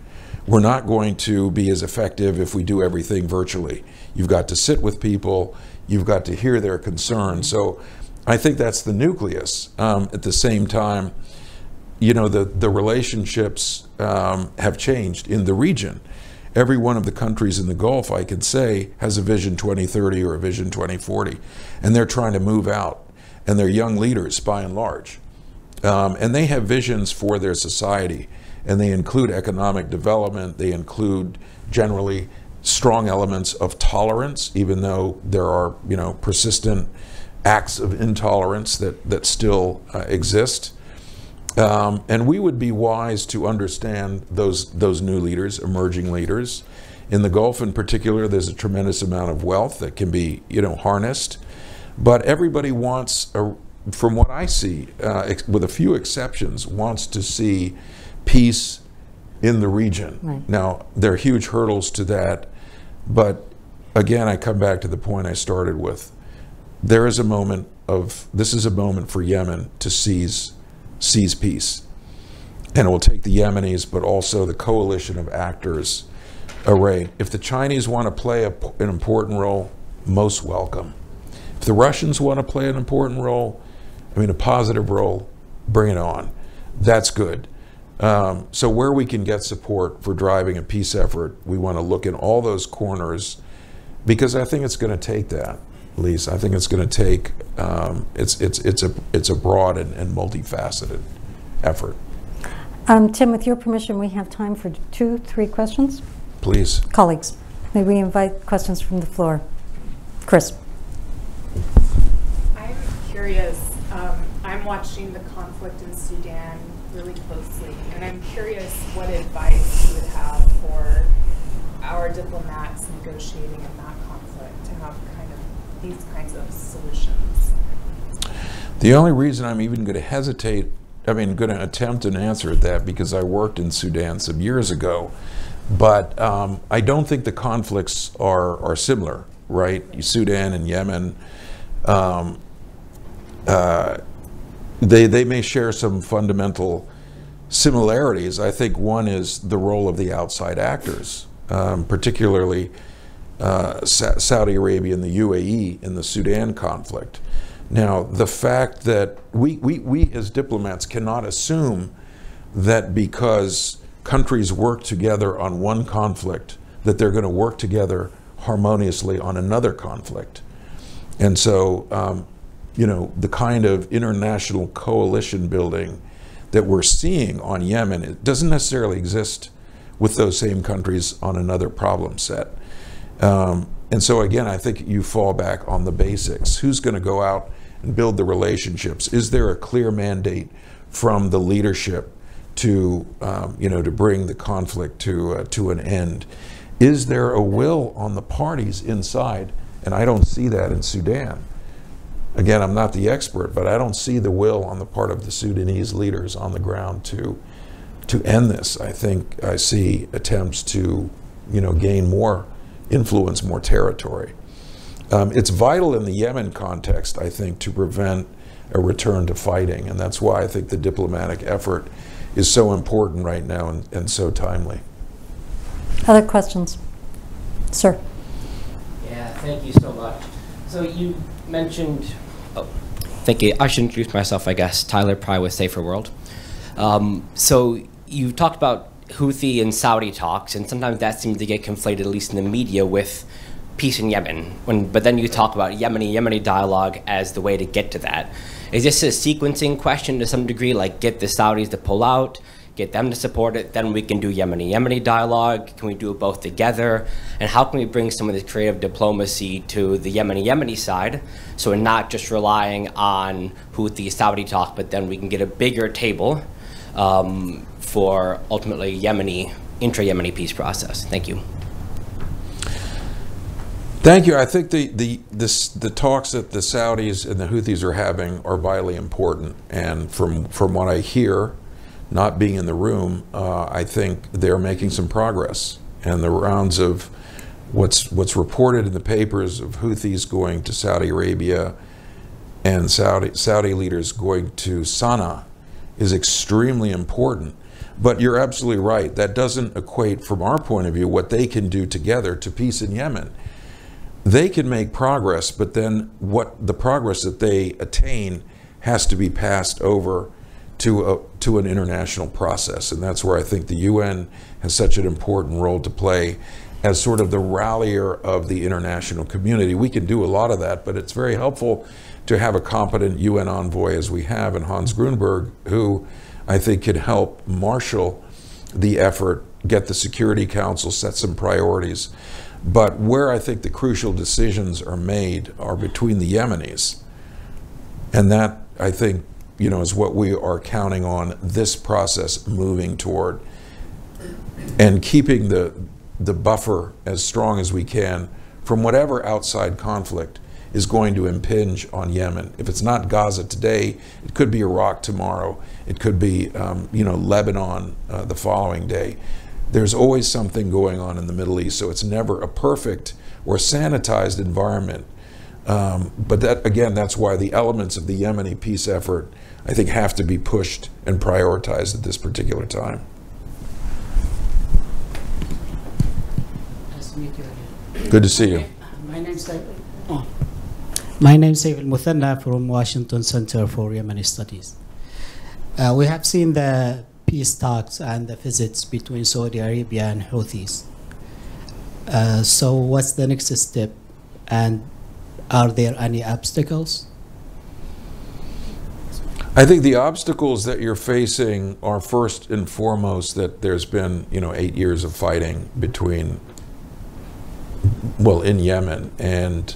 We're not going to be as effective if we do everything virtually. You've got to sit with people, you've got to hear their concerns. So I think that's the nucleus. Um, at the same time, you know, the, the relationships um, have changed in the region. Every one of the countries in the Gulf, I can say, has a Vision 2030 or a Vision 2040, and they're trying to move out. And they're young leaders, by and large. Um, and they have visions for their society, and they include economic development, they include generally strong elements of tolerance, even though there are, you know, persistent acts of intolerance that, that still uh, exist. Um, and we would be wise to understand those those new leaders, emerging leaders. In the Gulf, in particular, there's a tremendous amount of wealth that can be, you know, harnessed. But everybody wants, a, from what I see, uh, ex- with a few exceptions, wants to see peace in the region. Right. Now, there are huge hurdles to that, but again, I come back to the point I started with. There is a moment of this is a moment for Yemen to seize seize peace. And it will take the Yemenis, but also the coalition of actors array. If the Chinese want to play a, an important role, most welcome. If the Russians want to play an important role, I mean, a positive role, bring it on. That's good. Um, so, where we can get support for driving a peace effort, we want to look in all those corners because I think it's going to take that, Lisa. I think it's going to take um, it's it's it's a it's a broad and, and multifaceted effort. Um, Tim, with your permission, we have time for two, three questions. Please. Colleagues, may we invite questions from the floor? Chris? I'm curious curious. Um, I'm watching the conflict in Sudan really closely, and I'm curious what advice you would have for our diplomats negotiating in that conflict to have kind of these kinds of solutions. The only reason I'm even going to hesitate, I mean, going to attempt an answer at that because I worked in Sudan some years ago, but um, I don't think the conflicts are, are similar, right? Sudan and Yemen, um, uh, they, they may share some fundamental similarities. I think one is the role of the outside actors, um, particularly uh, Sa- Saudi Arabia and the UAE in the Sudan conflict. Now, the fact that we, we, we as diplomats cannot assume that because countries work together on one conflict, that they're going to work together harmoniously on another conflict. And so, um, you know, the kind of international coalition building that we're seeing on Yemen, it doesn't necessarily exist with those same countries on another problem set. Um, and so, again, I think you fall back on the basics. Who's going to go out and build the relationships? Is there a clear mandate from the leadership to, um, you know, to bring the conflict to uh, to an end? Is there a will on the parties inside? And I don't see that in Sudan. Again, I'm not the expert, but I don't see the will on the part of the Sudanese leaders on the ground to to end this. I think I see attempts to, you know, gain more influence, more territory. Um, it's vital in the Yemen context, I think, to prevent a return to fighting, and that's why I think the diplomatic effort is so important right now and, and so timely. Other questions? Sir. Yeah, thank you so much. So you mentioned, oh, thank you. I should introduce myself, I guess. Tyler Pry with Saferworld. Um, so you talked about Houthi and Saudi talks, and sometimes that seems to get conflated, at least in the media, with peace in Yemen. When, but then you talk about Yemeni Yemeni dialogue as the way to get to that. Is this a sequencing question to some degree, like get the Saudis to pull out, get them to support it, then we can do Yemeni Yemeni dialogue? Can we do it both together? And how can we bring some of this creative diplomacy to the Yemeni Yemeni side so we're not just relying on Houthi Saudi talk, but then we can get a bigger table um, for ultimately Yemeni, intra Yemeni peace process? Thank you. Thank you. I think the, the, this, the talks that the Saudis and the Houthis are having are vitally important. And from, from what I hear, not being in the room, uh, I think they're making some progress. And the rounds of what's, what's reported in the papers of Houthis going to Saudi Arabia and Saudi, Saudi leaders going to Sana'a is extremely important. But you're absolutely right. That doesn't equate, from our point of view, what they can do together to peace in Yemen they can make progress, but then what the progress that they attain has to be passed over to a, to an international process, and that's where I think the UN has such an important role to play as sort of the rallier of the international community. We can do a lot of that, but it's very helpful to have a competent UN envoy as we have in Hans Grundberg, who I think can help marshal the effort, get the Security Council, set some priorities. But where I think the crucial decisions are made are between the Yemenis. And that, I think, you know, is what we are counting on this process moving toward and keeping the, the buffer as strong as we can from whatever outside conflict is going to impinge on Yemen. If it's not Gaza today, it could be Iraq tomorrow. It could be, um, you know, Lebanon uh, the following day there's always something going on in the Middle East, so it's never a perfect or sanitized environment. Um, but that again, that's why the elements of the Yemeni peace effort, I think, have to be pushed and prioritized at this particular time. Nice to meet you again. Good to see you. My name's oh. My name is Saif Muthanna from Washington Center for Yemeni Studies. Uh, we have seen the peace talks and the visits between Saudi Arabia and Houthis. Uh, so, what's the next step? And are there any obstacles? I think the obstacles that you're facing are first and foremost that there's been, you know, eight years of fighting between, well, in Yemen, and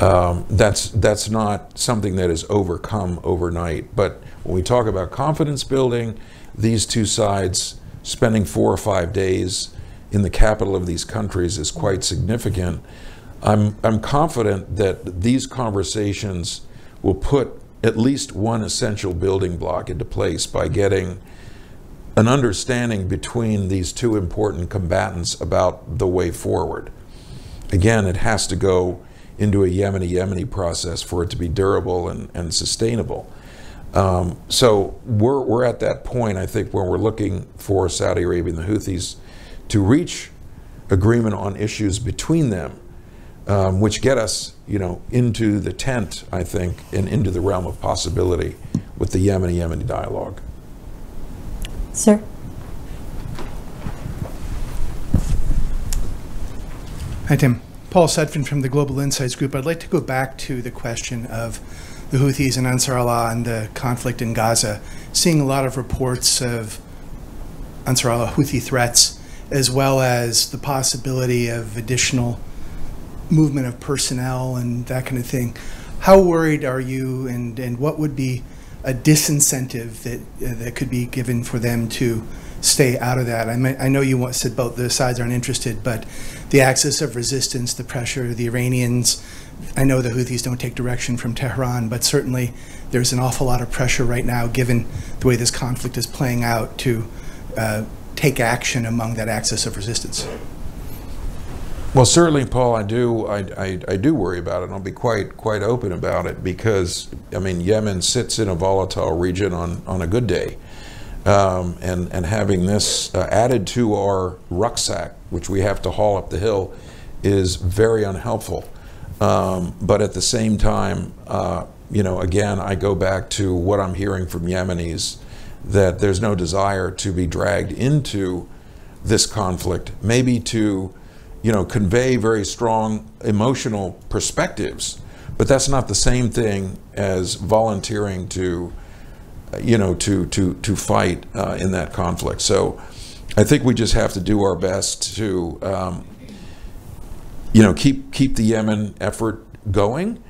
Um, that's that's not something that is overcome overnight. But when we talk about confidence building, these two sides spending four or five days in the capital of these countries is quite significant. I'm I'm confident that these conversations will put at least one essential building block into place by getting an understanding between these two important combatants about the way forward. Again, it has to go into a Yemeni Yemeni process for it to be durable and, and sustainable. Um, so we're, we're at that point, I think, where we're looking for Saudi Arabia and the Houthis to reach agreement on issues between them, um, which get us, you know, into the tent, I think, and into the realm of possibility with the Yemeni Yemeni dialogue. Sir? Hi, Tim. Paul Sudfin from the Global Insights Group. I'd like to go back to the question of the Houthis and Ansar Allah and the conflict in Gaza. Seeing a lot of reports of Ansar Allah Houthi threats, as well as the possibility of additional movement of personnel and that kind of thing. How worried are you, and, and what would be a disincentive that uh, that could be given for them to stay out of that. I, may, I know you said both the sides aren't interested, but the axis of resistance, the pressure, the Iranians. I know the Houthis don't take direction from Tehran, but certainly there's an awful lot of pressure right now, given the way this conflict is playing out, to uh, take action among that axis of resistance. Well, certainly, Paul, I do. I, I, I, do worry about it, and I'll be quite quite open about it because I mean, Yemen sits in a volatile region on on a good day, um, and and having this uh, added to our rucksack, which we have to haul up the hill, is very unhelpful. Um, but at the same time, uh, you know, again, I go back to what I'm hearing from Yemenis that there's no desire to be dragged into this conflict, maybe to you know, convey very strong emotional perspectives, but that's not the same thing as volunteering to, you know, to to to fight uh, in that conflict. So, I think we just have to do our best to, um, you know, keep keep the Yemen effort going.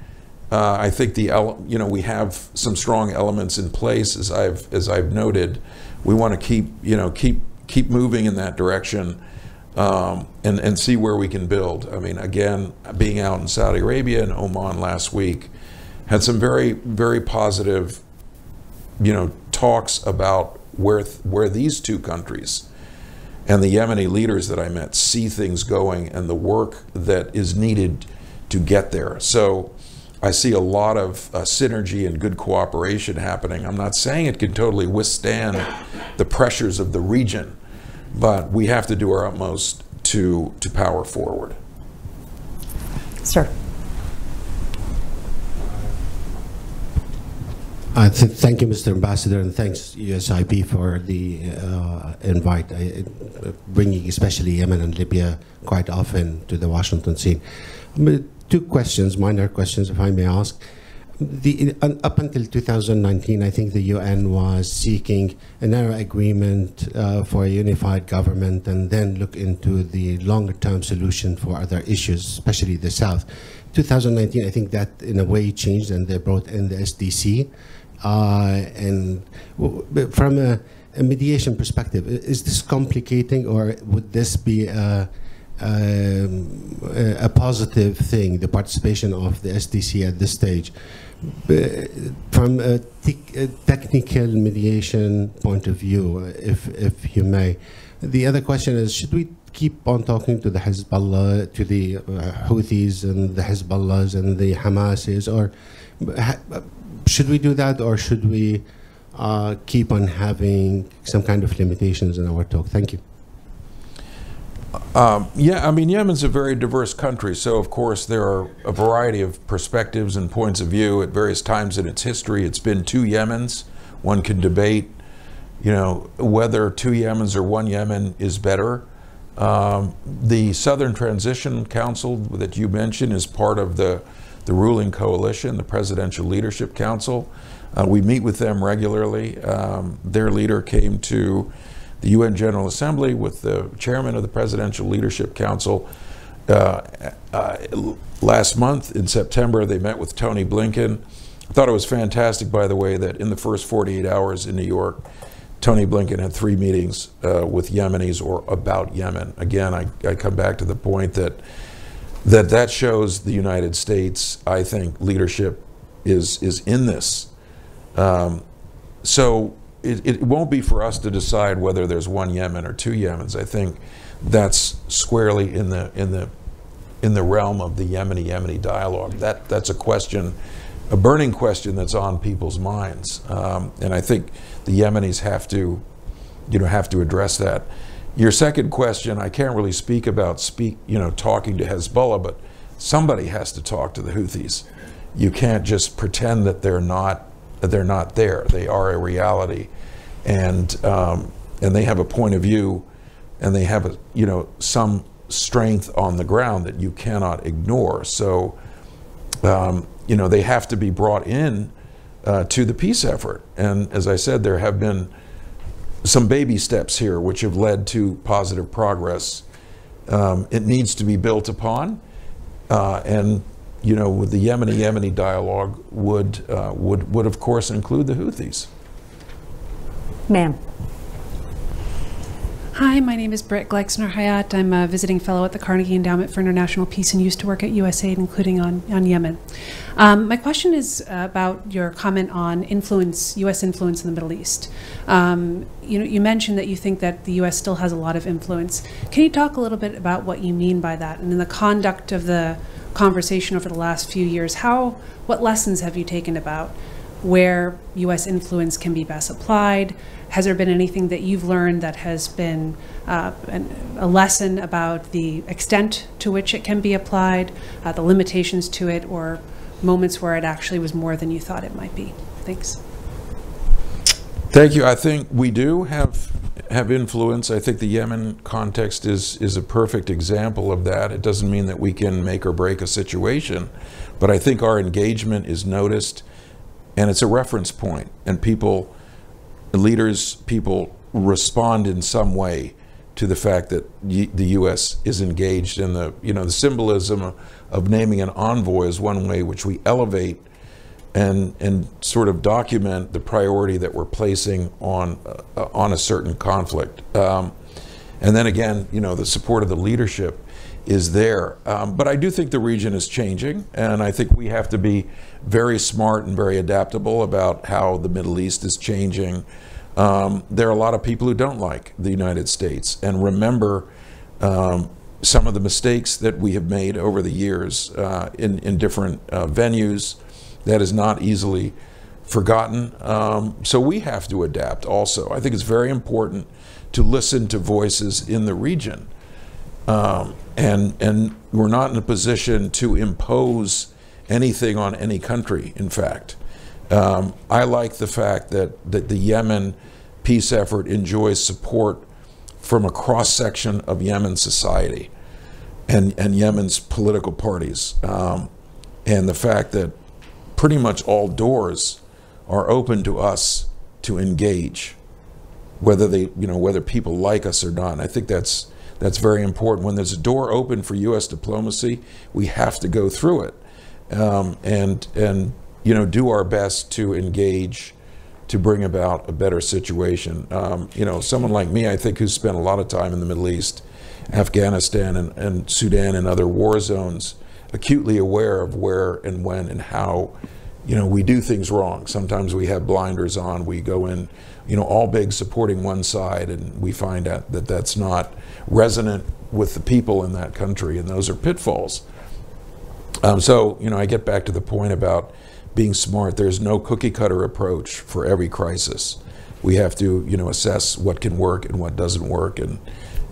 Uh, I think the you know we have some strong elements in place as I've as I've noted. We want to keep you know keep keep moving in that direction um, and, and see where we can build. I mean, again, being out in Saudi Arabia and Oman last week, had some very, very positive, you know, talks about where, where these two countries and the Yemeni leaders that I met see things going and the work that is needed to get there. So I see a lot of uh, synergy and good cooperation happening. I'm not saying it can totally withstand the pressures of the region, but we have to do our utmost to, to power forward. Sir. Uh, th thank you, Mr. Ambassador, and thanks USIP for the uh, invite, I, uh, bringing especially Yemen and Libya quite often to the Washington scene. Two questions, minor questions, if I may ask the, uh, up until 2019, I think the UN was seeking a narrow agreement uh, for a unified government and then look into the longer term solution for other issues, especially the South. 2019, I think that in a way changed and they brought in the STC. Uh, and from a, a, mediation perspective, is this complicating or would this be a, um, a positive thing, the participation of the STC at this stage? from a, a, technical mediation point of view, if, if you may, the other question is, should we keep on talking to the Hezbollah, to the uh, Houthis and the Hezbollahs and the Hamasis, or should we do that, or should we uh, keep on having some kind of limitations in our talk? Thank you. Um, yeah, I mean, Yemen's a very diverse country, so of course there are a variety of perspectives and points of view at various times in its history. It's been two Yemens. One can debate, you know, whether two Yemens or one Yemen is better. Um, the Southern Transition Council that you mentioned is part of the, the ruling coalition, the Presidential Leadership Council. Uh, we meet with them regularly. Um, their leader came to the UN General Assembly with the chairman of the Presidential Leadership Council uh, uh, last month in September, they met with Tony Blinken. I thought it was fantastic, by the way, that in the first 48 hours in New York, Tony Blinken had three meetings uh, with Yemenis or about Yemen. Again, I, I come back to the point that that that shows the United States, I think, leadership is is in this. Um, so it, it won't be for us to decide whether there's one Yemen or two Yemens. I think that's squarely in the in the in the realm of the Yemeni Yemeni dialogue. That that's a question, a burning question that's on people's minds, um, and I think the Yemenis have to, you know, have to address that. Your second question, I can't really speak about speak, you know, talking to Hezbollah, but somebody has to talk to the Houthis. You can't just pretend that they're not that they're not there. They are a reality, and um, and they have a point of view, and they have a you know some strength on the ground that you cannot ignore. So, um, you know, they have to be brought in uh, to the peace effort. And as I said, there have been some baby steps here which have led to positive progress. Um, it needs to be built upon, uh, and you know, with the Yemeni Yemeni dialogue would uh, would would of course include the Houthis. Ma'am. Hi, my name is Britt Gleixner Hayat. I'm a visiting fellow at the Carnegie Endowment for International Peace and used to work at USAID, including on, on Yemen. Um, my question is about your comment on influence, U.S. influence in the Middle East. Um, you know, you mentioned that you think that the U.S. still has a lot of influence. Can you talk a little bit about what you mean by that, and in the conduct of the conversation over the last few years, how, what lessons have you taken about where U.S. influence can be best applied? Has there been anything that you've learned that has been uh, an, a lesson about the extent to which it can be applied, uh, the limitations to it, or moments where it actually was more than you thought it might be? Thanks. Thank you. I think we do have have influence. I think the Yemen context is is a perfect example of that. It doesn't mean that we can make or break a situation, but I think our engagement is noticed, and it's a reference point, and people leaders, people respond in some way to the fact that the U.S. is engaged in the, you know, the symbolism of naming an envoy is one way which we elevate and and sort of document the priority that we're placing on uh, on a certain conflict. Um, and then again, you know, the support of the leadership is there. Um, but I do think the region is changing, and I think we have to be very smart and very adaptable about how the Middle East is changing. Um, there are a lot of people who don't like the United States and remember um, some of the mistakes that we have made over the years uh, in, in different uh, venues. That is not easily forgotten. Um, so we have to adapt also. I think it's very important to listen to voices in the region. Um, and, and we're not in a position to impose anything on any country, in fact. Um, I like the fact that, that the Yemen peace effort enjoys support from a cross section of Yemen society and, and Yemen's political parties. Um, and the fact that pretty much all doors are open to us to engage, whether they, you know, whether people like us or not. I think that's that's very important. When there's a door open for U.S. diplomacy, we have to go through it, um, and and you know, do our best to engage to bring about a better situation. Um, you know, someone like me, I think, who's spent a lot of time in the Middle East, Afghanistan, and, and Sudan and other war zones, acutely aware of where and when and how, you know, we do things wrong. Sometimes we have blinders on. We go in, you know, all big supporting one side, and we find out that that's not resonant with the people in that country, and those are pitfalls. Um, so, you know, I get back to the point about being smart. There's no cookie cutter approach for every crisis. We have to, you know, assess what can work and what doesn't work, and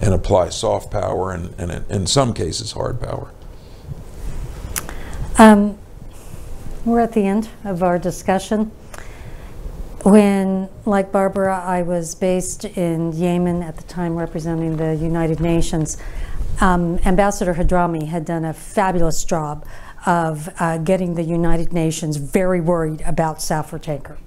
and apply soft power and, and in some cases hard power. Um, we're at the end of our discussion. When, like Barbara, I was based in Yemen at the time representing the United Nations, um, Ambassador Hadrami had done a fabulous job of uh, getting the United Nations very worried about Safer Tanker.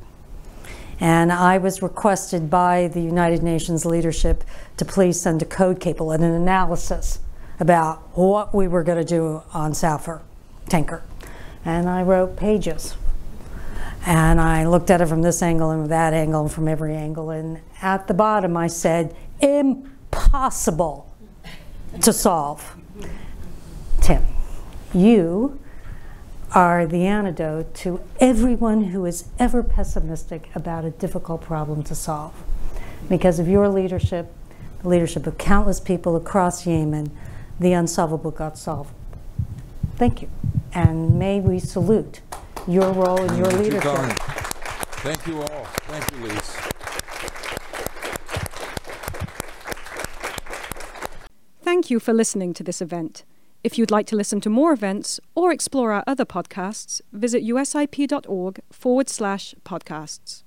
And I was requested by the United Nations leadership to please send a code cable and an analysis about what we were going to do on Safer tanker. And I wrote pages. And I looked at it from this angle and that angle and from every angle. And at the bottom, I said, impossible to solve. Tim, you are the antidote to everyone who is ever pessimistic about a difficult problem to solve. Because of your leadership, the leadership of countless people across Yemen, the unsolvable got solved. Thank you. And may we salute your role and your Thank you, leadership. Connie. Thank you all. Thank you, Lise. Thank you for listening to this event. If you'd like to listen to more events or explore our other podcasts, visit usip.org forward slash podcasts.